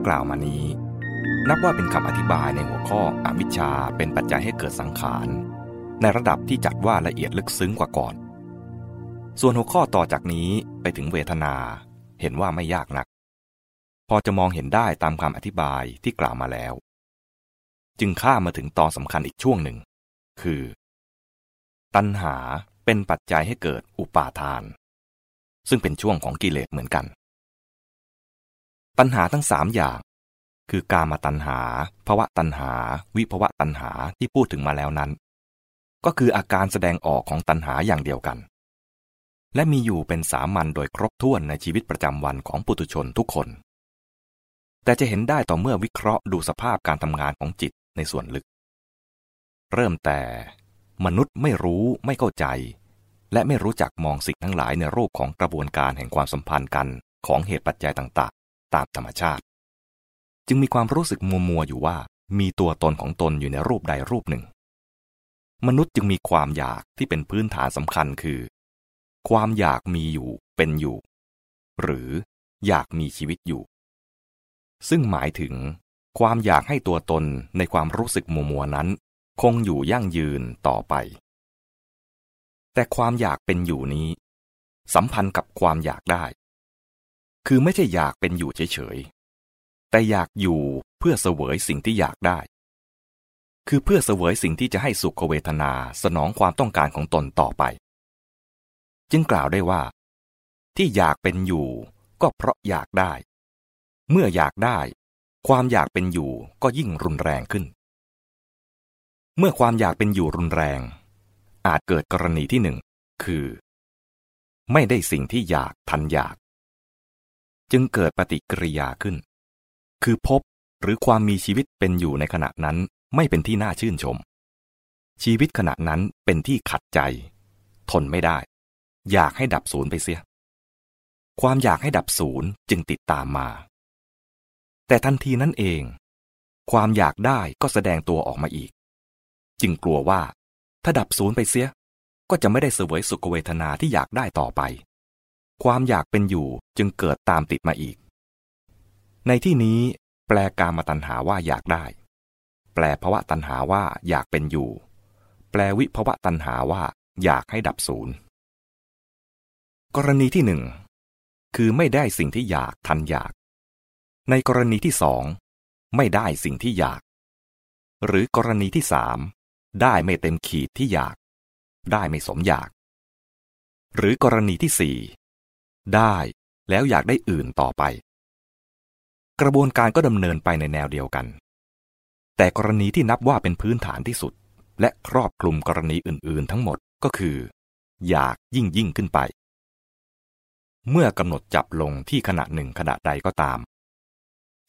ที่กล่าวมานี้ นับว่าเป็นคำอธิบายในหัวข้ออวิชชาเป็นปัจจัยให้เกิดสังขาร ในระดับที่จัดว่าละเอียดลึกซึ้งกว่าก่อน ส่วนหัวข้อต่อจากนี้ไปถึงเวทนา เห็นว่าไม่ยากนัก พอจะมองเห็นได้ตามคำอธิบายที่กล่าวมาแล้ว จึงข้ามาถึงตอนสำคัญอีกช่วงหนึ่ง คือ ตัณหาเป็นปัจจัยให้เกิดอุปาทาน ซึ่งเป็นช่วงของกิเลสเหมือนกัน ตัณหาทั้งสามอย่าง คือกามาตัณหาภวะตัณหา วิภวะตัณหาที่พูดถึงมาแล้วนั้น ก็คืออาการแสดงออกของตัณหาอย่างเดียวกัน และมีอยู่เป็นสามัญโดยครบถ้วนในชีวิตประจำวันของปุถุชนทุกคน แต่จะเห็นได้ต่อเมื่อวิเคราะห์ดูสภาพการทำงานของจิตในส่วนลึก เริ่มแต่มนุษย์ไม่รู้ไม่เข้าใจ และไม่รู้จักมองสิ่งทั้งหลายในรูปของกระบวนการแห่งความสัมพันธ์กันของเหตุปัจจัยต่าง ตามธรรมชาติ จึงมีความรู้สึกมัวมัวอยู่ว่ามีตัวตนของตนอยู่ในรูปใดรูปหนึ่ง มนุษย์จึงมีความอยากที่เป็นพื้นฐานสำคัญคือ ความอยากมีอยู่เป็นอยู่ หรืออยากมีชีวิตอยู่ ซึ่งหมายถึงความอยากให้ตัวตนในความรู้สึกมัวมัวนั้น คงอยู่ยั่งยืนต่อไป แต่ความอยากเป็นอยู่นี้ สัมพันธ์กับความอยากได้ คือไม่ใช่อยากเป็นอยู่เฉยๆ แต่อยากอยู่เพื่อเสวยสิ่งที่อยากได้ คือเพื่อเสวยสิ่งที่จะให้สุขเวทนาสนองความต้องการของตนต่อไป จึงกล่าวได้ว่า ที่อยากเป็นอยู่ก็เพราะอยากได้ เมื่ออยากได้ ความอยากเป็นอยู่ก็ยิ่งรุนแรงขึ้น เมื่อความอยากเป็นอยู่รุนแรง อาจเกิดกรณีที่หนึ่งคือ ไม่ได้สิ่งที่อยากทันอยาก จึงเกิดปฏิกิริยาขึ้น คือพบหรือความมีชีวิตเป็นอยู่ในขณะนั้นไม่เป็นที่น่าชื่นชม ชีวิตขณะนั้นเป็นที่ขัดใจ ทนไม่ได้ อยากให้ดับศูนย์ไปเสีย ความอยากให้ดับศูนย์จึงติดตามมา แต่ทันทีนั้นเอง ความอยากได้ก็แสดงตัวออกมาอีก จึงกลัวว่า ถ้าดับศูนย์ไปเสีย ก็จะไม่ได้เสวยสุขเวทนาที่อยากได้ต่อไป ความอยากเป็นอยู่จึงเกิดตามติดมาอีก ในที่นี้แปลกามาตัญหาว่าอยากได้ แปลภวะตัญหาว่าอยากเป็นอยู่ แปลวิภวะตัญหาว่าอยากให้ดับศูนย์ กรณีที่หนึ่งคือไม่ได้สิ่งที่อยากทันอยาก ในกรณีที่สองไม่ได้สิ่งที่อยาก หรือกรณีที่สามได้ไม่เต็มขีดที่อยาก ได้ไม่สมอยาก หรือกรณีที่สี่ ได้แล้วอยากได้อื่นต่อไป กระบวนการก็ดำเนินไปในแนวเดียวกัน แต่กรณีที่นับว่าเป็นพื้นฐานที่สุด และครอบคลุมกรณีอื่น ๆ ทั้งหมดก็คือ อยากยิ่งยิ่งขึ้นไป เมื่อกำหนดจับลงที่ขณะหนึ่งขณะใดก็ตาม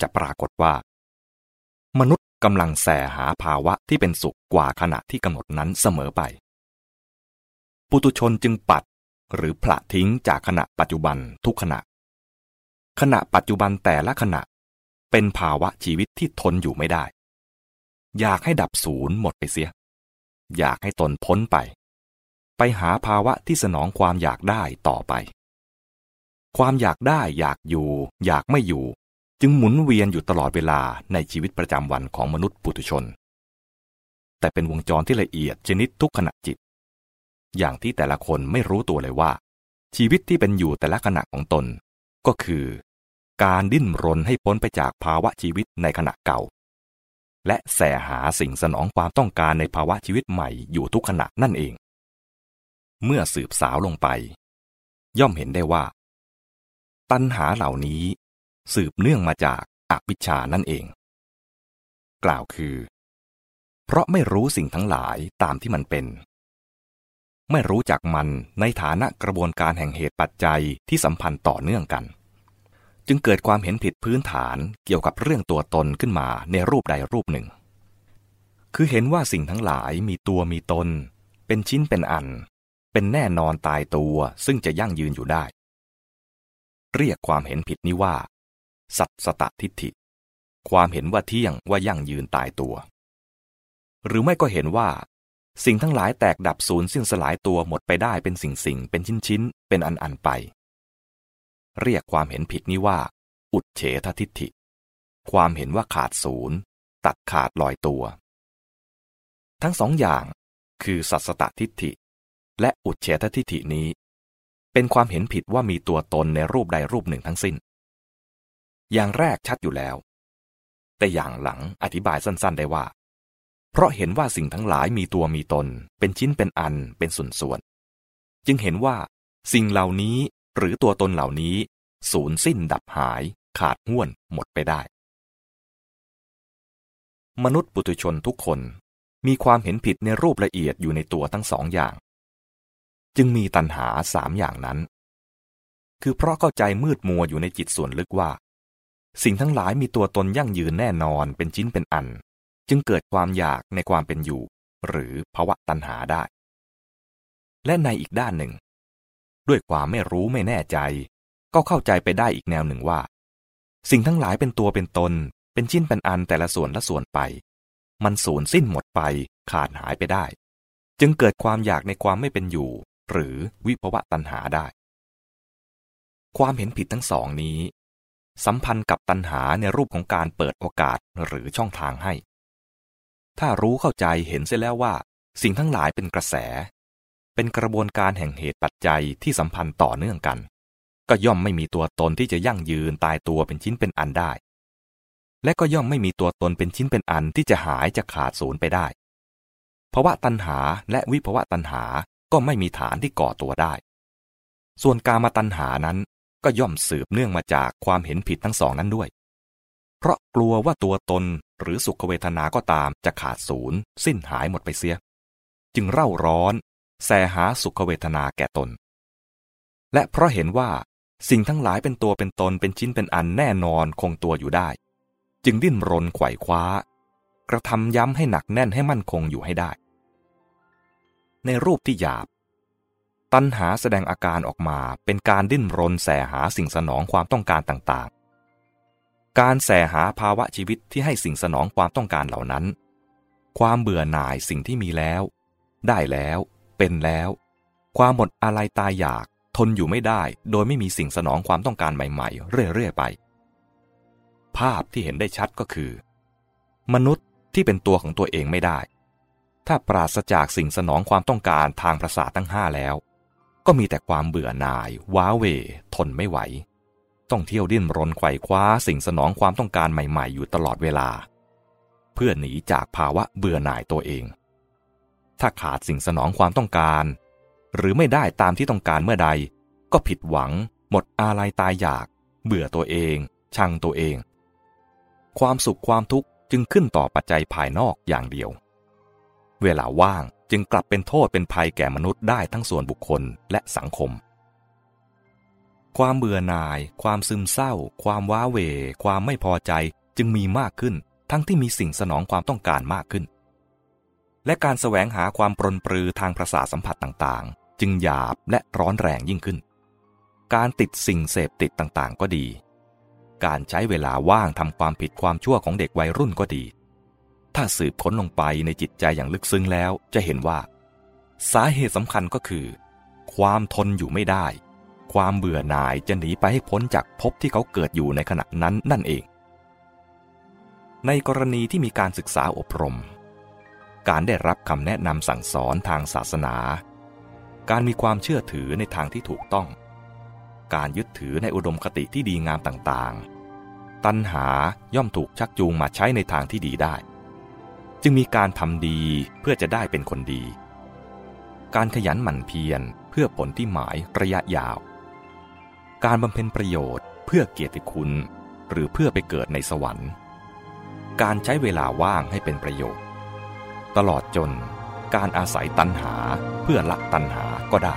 จะปรากฏว่า มนุษย์กำลังแสหาภาวะที่เป็นสุขกว่าขณะที่กำหนดนั้นเสมอไป ปุตุชนจึงปัด หรือผละทิ้งจากขณะปัจจุบันทุกขณะ ขณะปัจจุบันแต่ละขณะ เป็นภาวะชีวิตที่ทนอยู่ไม่ได้ อยากให้ดับศูนย์หมดไปเสีย อยากให้ตนพ้นไป ไปหาภาวะที่สนองความอยากได้ต่อไป ความอยากได้อยากอยู่ อยากไม่อยู่ จึงหมุนเวียนอยู่ตลอดเวลาในชีวิตประจำวันของมนุษย์ปุถุชน แต่เป็นวงจรที่ละเอียดชนิดทุกขณะจิต อย่างที่แต่ละคนไม่รู้ตัวเลยว่า ชีวิตที่เป็นอยู่แต่ละขณะของตน ก็คือ การดิ้นรนให้พ้นไปจากภาวะชีวิตในขณะเก่า และแสหาสิ่งสนองความต้องการในภาวะชีวิตใหม่อยู่ทุกขณะนั่นเอง เมื่อสืบสาวลงไป ย่อมเห็นได้ว่า ตัณหาเหล่านี้สืบเนื่องมาจากอวิชชานั่นเอง กล่าวคือ เพราะไม่รู้สิ่งทั้งหลายตามที่มันเป็น ไม่รู้จักมันในฐานะกระบวนการแห่งเหตุปัจจัยที่สัมพันธ์ต่อเนื่องกัน จึงเกิดความเห็นผิดพื้นฐานเกี่ยวกับเรื่องตัวตนขึ้นมาในรูปใดรูปหนึ่ง คือเห็นว่าสิ่งทั้งหลายมีตัวมีตน เป็นชิ้นเป็นอัน เป็นแน่นอนตายตัวซึ่งจะยั่งยืนอยู่ได้ เรียกความเห็นผิดนี้ว่า สัตสตทิฏฐิ ความเห็นว่าเที่ยงว่ายั่งยืนตายตัว หรือไม่ก็เห็นว่า สิ่งทั้งหลายแตกดับสูญสิ้นสลายตัวหมดไปได้เป็นสิ่งสิ่งเป็นชิ้นชิ้นเป็นอันอันไป เรียกความเห็นผิดนี้ว่า อุดเฉททิฏฐิ ความเห็นว่าขาดศูนย์ตัดขาดลอยตัว ทั้งสองอย่างคือสัสตทิฏฐิ และอุดเฉททิฏฐินี้ เป็นความเห็นผิดว่ามีตัวตนในรูปใดรูปหนึ่งทั้งสิ้น อย่างแรกชัดอยู่แล้ว แต่อย่างหลังอธิบายสั้นๆได้ว่า เพราะเห็นว่าสิ่งทั้งหลายมีตัวมีตน เป็นชิ้นเป็นอันเป็นส่วนๆจึงเห็นว่า สิ่งเหล่านี้หรือตัวตนเหล่านี้ สูญสิ้นดับหาย ขาดห้วนหมดไปได้ มนุษย์ปุถุชนทุกคนมีความเห็นผิดในรูปละเอียดอยู่ในตัวทั้งสองอย่าง จึงมีตัณหาสามอย่างนั้น คือเพราะเข้าใจมืดมัวอยู่ในจิตส่วนลึกว่า สิ่งทั้งหลายมีตัวตนยั่งยืนแน่นอนเป็นชิ้นเป็นอัน จึงเกิดความอยากในความเป็นอยู่ หรือภาวะตัณหาได้ และในอีกด้านหนึ่ง ด้วยความไม่รู้ไม่แน่ใจ ก็เข้าใจไปได้อีกแนวหนึ่งว่า สิ่งทั้งหลายเป็นตัวเป็นตน เป็นชิ้นเป็นอันแต่ละส่วนละส่วนไป มันสูญสิ้นหมดไปขาดหายไปได้ จึงเกิดความอยากในความไม่เป็นอยู่ หรือวิภวะตัณหาได้ ความเห็นผิดทั้งสองนี้สัมพันธ์กับตัณหาในรูปของการเปิดโอกาสหรือช่องทางให้ ถ้ารู้เข้าใจเห็นเสียแล้วว่า สิ่งทั้งหลายเป็นกระแส เป็นกระบวนการแห่งเหตุปัจจัยที่สัมพันธ์ต่อเนื่องกัน ก็ย่อมไม่มีตัวตนที่จะยั่งยืนตายตัวเป็นชิ้นเป็นอันได้ และก็ย่อมไม่มีตัวตนเป็นชิ้นเป็นอันที่จะหายจะขาดสูญไปได้ภาวะตัณหาและวิภาวะตัณหาก็ไม่มีฐานที่ก่อตัวได้ ส่วนกามาตัณหานั้นก็ย่อมสืบเนื่องมาจากความเห็นผิดทั้งสองนั้นด้วย เพราะกลัวว่าตัวตน หรือสุขเวทนาก็ตามจะขาดศูนย์ สิ้นหายหมดไปเสีย จึงเร่าร้อน แสหาสุขเวทนาแก่ตน และเพราะเห็นว่าสิ่งทั้งหลายเป็นตัวเป็นตนเป็นชิ้นเป็นอันแน่นอนคงตัวอยู่ได้ จึงดิ้นรนไขว่คว้า กระทำย้ำให้หนักแน่นให้มั่นคงอยู่ให้ได้ ในรูปที่หยาบ ตัณหาแสดงอาการออกมาเป็นการดิ้นรนแสหาสิ่งสนองความต้องการต่างๆ การแสหาภาวะชีวิตที่ให้สิ่งสนองความต้องการเหล่านั้น ความเบื่อหน่ายสิ่งที่มีแล้ว ได้แล้ว เป็นแล้ว ความหมดอะไรตายอยาก ทนอยู่ไม่ได้ โดยไม่มีสิ่งสนองความต้องการใหม่ ๆ เรื่อยๆไป ภาพที่เห็นได้ชัดก็คือ มนุษย์ที่เป็นตัวของตัวเองไม่ได้ ถ้าปราศจากสิ่งสนองความต้องการทางประสาททั้งห้าแล้ว ก็มีแต่ความเบื่อหน่าย ว้าเว ทนไม่ไหว ต้องเที่ยวดิ้นรนไขว่คว้าสิ่งสนองความต้องการใหม่ ๆ อยู่ตลอดเวลา เพื่อหนีจากภาวะเบื่อหน่ายตัวเอง ถ้าขาดสิ่งสนองความต้องการ หรือไม่ได้ตามที่ต้องการเมื่อใด ก็ผิดหวัง หมดอาลัยตายอยาก เบื่อตัวเอง ชังตัวเอง ความสุขความทุกข์จึงขึ้นต่อปัจจัยภายนอกอย่างเดียว เวลาว่างจึงกลับเป็นโทษเป็นภัยแก่มนุษย์ได้ทั้งส่วนบุคคลและสังคม ความเบื่อหน่าย ความซึมเศร้า ความว้าเหวความไม่พอใจจึงมีมากขึ้น ทั้งที่มีสิ่งสนองความต้องการมากขึ้น และการแสวงหาความปรนปรือทางประสาสัมผัสต่างๆ จึงหยาบและร้อนแรงยิ่งขึ้น การติดสิ่งเสพติดต่างๆ ก็ดี การใช้เวลาว่างทำความผิดความชั่วของเด็กวัยรุ่นก็ดี ถ้าสืบค้นลงไปในจิตใจอย่างลึกซึ้งแล้วจะเห็นว่า สาเหตุสำคัญก็คือ ความทนอยู่ไม่ได้ ความเบื่อหน่ายจะหนีไปให้พ้นจากภพที่เขาเกิดอยู่ในขณะนั้นนั่นเอง ในกรณีที่มีการศึกษาอบรม การได้รับคำแนะนำสั่งสอนทางศาสนา การมีความเชื่อถือในทางที่ถูกต้อง การยึดถือในอุดมคติที่ดีงามต่างๆ ตัณหาย่อมถูกชักจูงมาใช้ในทางที่ดีได้ จึงมีการทำดีเพื่อจะได้เป็นคนดีการขยันหมั่นเพียรเพื่อผลที่หมายระยะยาว การบำเพ็ญประโยชน์เพื่อเกียรติคุณ หรือเพื่อไปเกิดในสวรรค์ การใช้เวลาว่างให้เป็นประโยชน์ ตลอดจนการอาศัยตัณหาเพื่อละตัณหาก็ได้